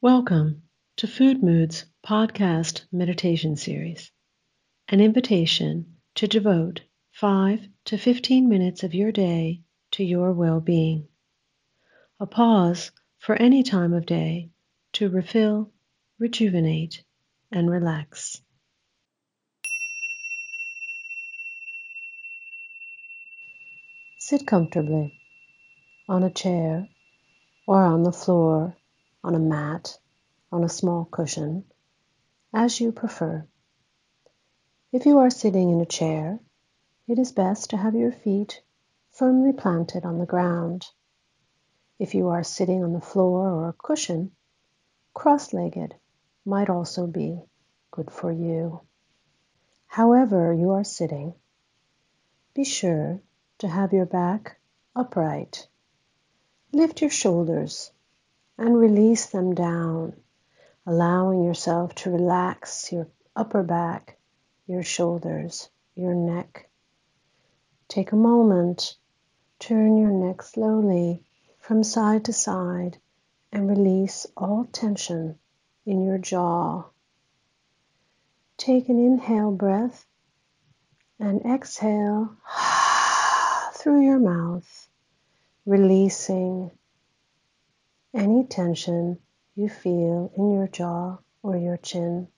Welcome to FOODMood's podcast meditation series, an invitation to devote 5 to 15 minutes of your day to your well being. A pause for any time of day to refill, rejuvenate, and relax. Sit comfortably on a chair or on the floor, on a mat, on a small cushion, as you prefer. If you are sitting in a chair, it is best to have your feet firmly planted on the ground. If you are sitting on the floor or a cushion, cross legged might also be good for you. However, you are sitting, be sure to have your back upright. Lift your shoulders and release them down, allowing yourself to relax your upper back, your shoulders, your neck. Take a moment, turn your neck slowly from side to side and release all tension in your jaw. Take an inhale breath and exhale through your mouth, releasing any tension you feel in your jaw or your chin.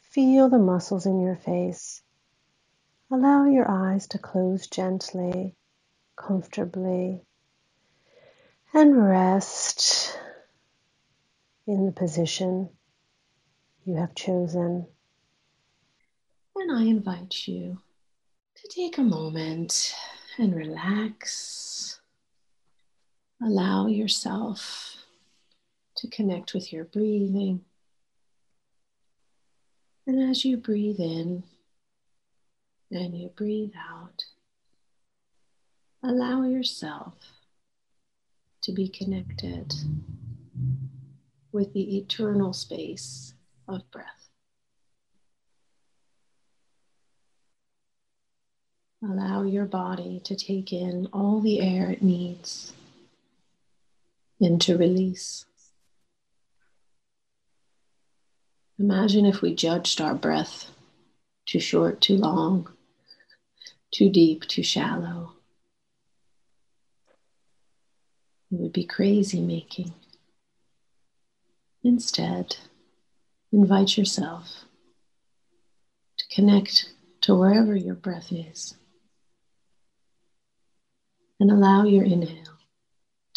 Feel the muscles in your face. Allow your eyes to close gently, comfortably, and rest in the position you have chosen. And I invite you to take a moment and relax. Allow yourself to connect with your breathing. And as you breathe in and you breathe out, allow yourself to be connected with the eternal space of breath. Allow your body to take in all the air it needs and to release. Imagine if we judged our breath too short, too long, too deep, too shallow. It would be crazy making. Instead, invite yourself to connect to wherever your breath is and allow your inhale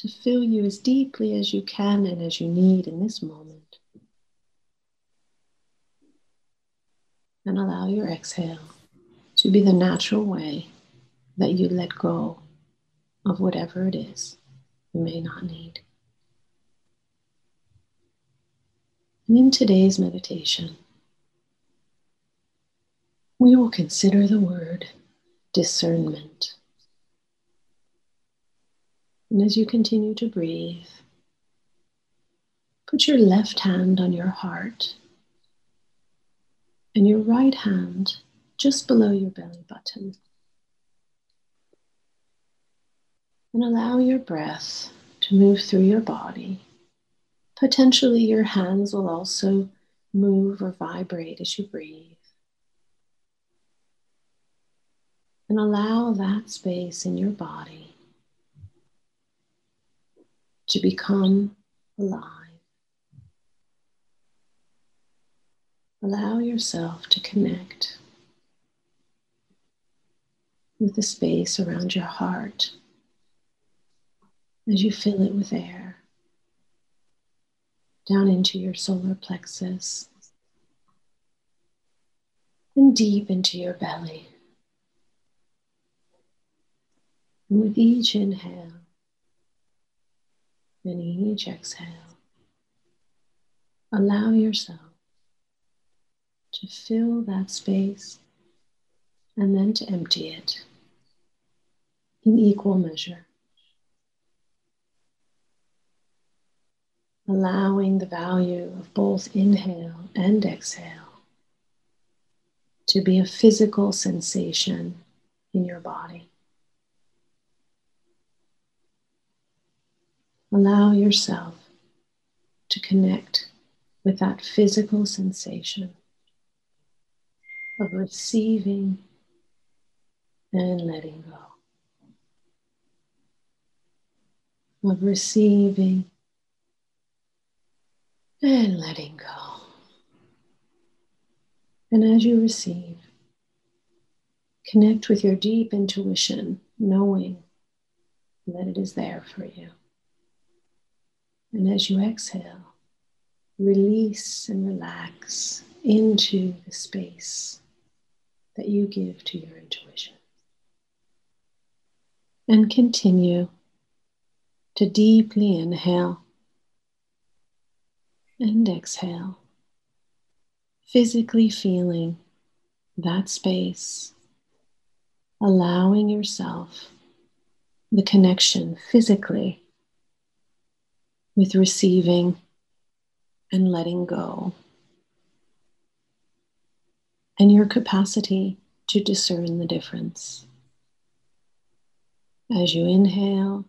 to fill you as deeply as you can and as you need in this moment. And allow your exhale to be the natural way that you let go of whatever it is you may not need. And in today's meditation, we will consider the word discernment. And as you continue to breathe, put your left hand on your heart and your right hand just below your belly button. And allow your breath to move through your body Potentially, your hands will also move or vibrate as you breathe. And allow that space in your body to become alive. Allow yourself to connect with the space around your heart as you fill it with air down into your solar plexus and deep into your belly. And with each inhale and each exhale, allow yourself to fill that space and then to empty it in equal measure. allowing the value of both inhale and exhale to be a physical sensation in your body. Allow yourself to connect with that physical sensation of receiving and letting go. Of receiving and letting go. And as you receive, connect with your deep intuition, knowing that it is there for you. And as you exhale, release and relax into the space that you give to your intuition. And continue to deeply inhale and exhale, physically feeling that space, allowing yourself the connection physically with receiving and letting go, and your capacity to discern the difference. As you inhale,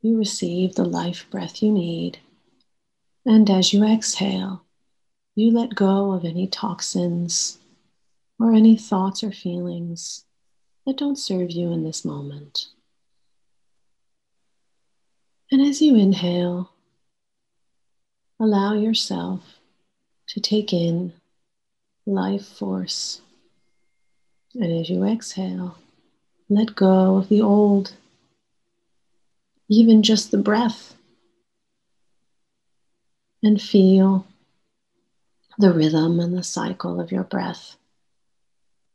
you receive the life breath you need, and as you exhale, you let go of any toxins or any thoughts or feelings that don't serve you in this moment. And as you inhale, allow yourself to take in life force. And as you exhale, let go of the old, even just the breath, and feel the rhythm and the cycle of your breath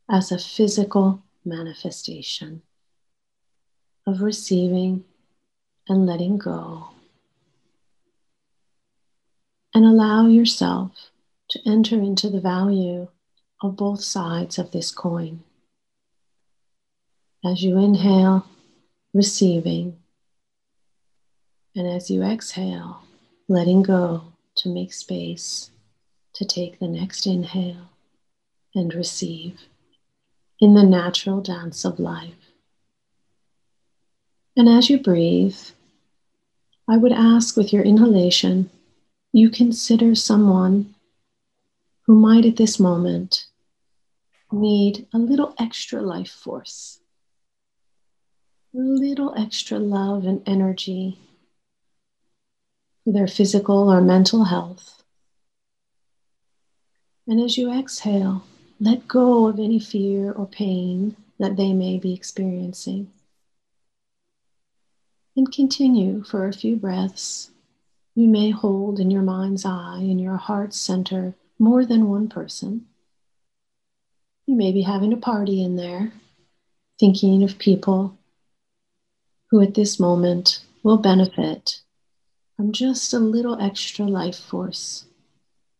as a physical manifestation of receiving and letting go. And allow yourself to enter into the value of both sides of this coin. As you inhale, receiving, and as you exhale, letting go to make space to take the next inhale and receive in the natural dance of life. And as you breathe, I would ask with your inhalation, you consider someone who might at this moment need a little extra life force, a little extra love and energy for their physical or mental health. And as you exhale, let go of any fear or pain that they may be experiencing and continue for a few breaths. You may hold in your mind's eye, in your heart's center, more than one person. You may be having a party in there, thinking of people who at this moment will benefit from just a little extra life force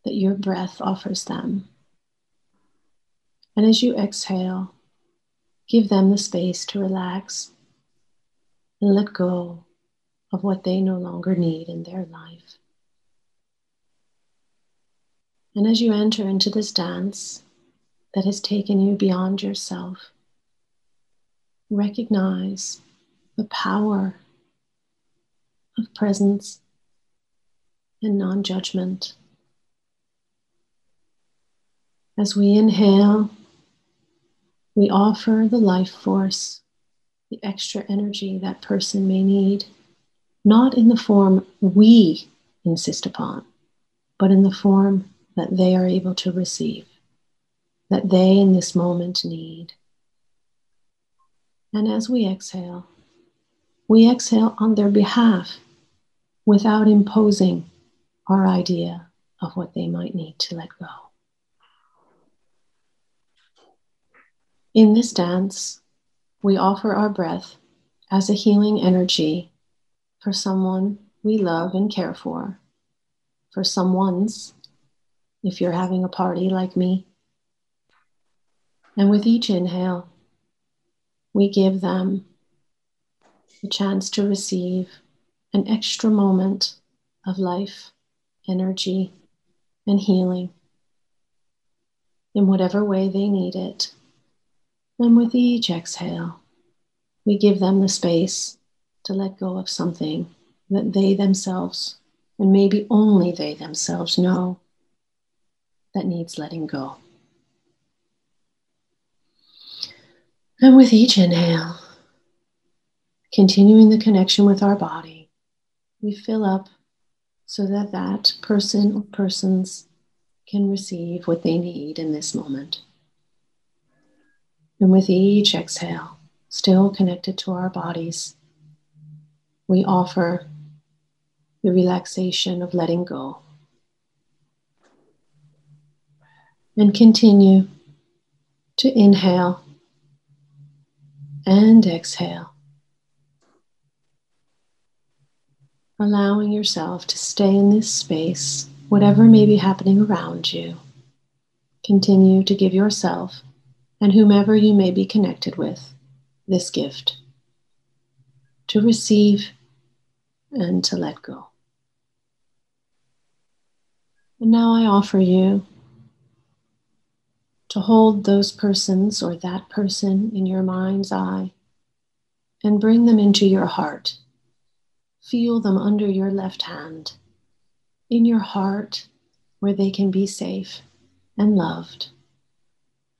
that your breath offers them. And as you exhale, give them the space to relax and let go of what they no longer need in their life. And as you enter into this dance that has taken you beyond yourself, recognize the power of presence and non judgment. As we inhale, we offer the life force the extra energy that person may need, not in the form we insist upon, but in the form that they are able to receive, that they in this moment need. And as we exhale, we exhale on their behalf without imposing our idea of what they might need to let go. In this dance, we offer our breath as a healing energy for someone we love and care for, for someone's, if you're having a party like me. And with each inhale, we give them the chance to receive an extra moment of life, energy, and healing in whatever way they need it. And with each exhale, we give them the space to let go of something that they themselves and maybe only they themselves know, that needs letting go. And with each inhale, continuing the connection with our body, we fill up so that that person or persons can receive what they need in this moment. And with each exhale, still connected to our bodies, we offer the relaxation of letting go. And continue to inhale and exhale. Allowing yourself to stay in this space, whatever may be happening around you. Continue to give yourself and whomever you may be connected with this gift to receive and to let go. And now I offer you to hold those persons or that person in your mind's eye and bring them into your heart. Feel them under your left hand, in your heart where they can be safe and loved.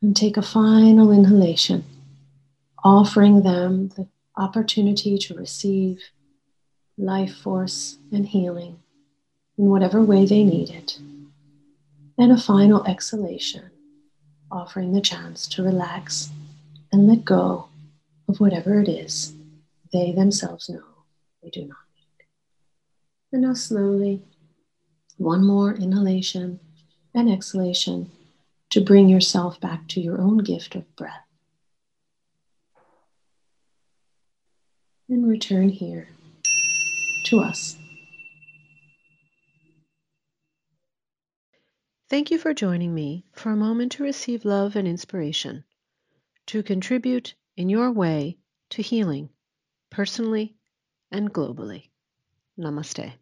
And take a final inhalation, offering them the opportunity to receive life force and healing in whatever way they need it. And a final exhalation, offering the chance to relax and let go of whatever it is they themselves know they do not need. And now, slowly, one more inhalation and exhalation to bring yourself back to your own gift of breath. And return here to us. Thank you for joining me for a moment to receive love and inspiration, to contribute in your way to healing, personally and globally. Namaste.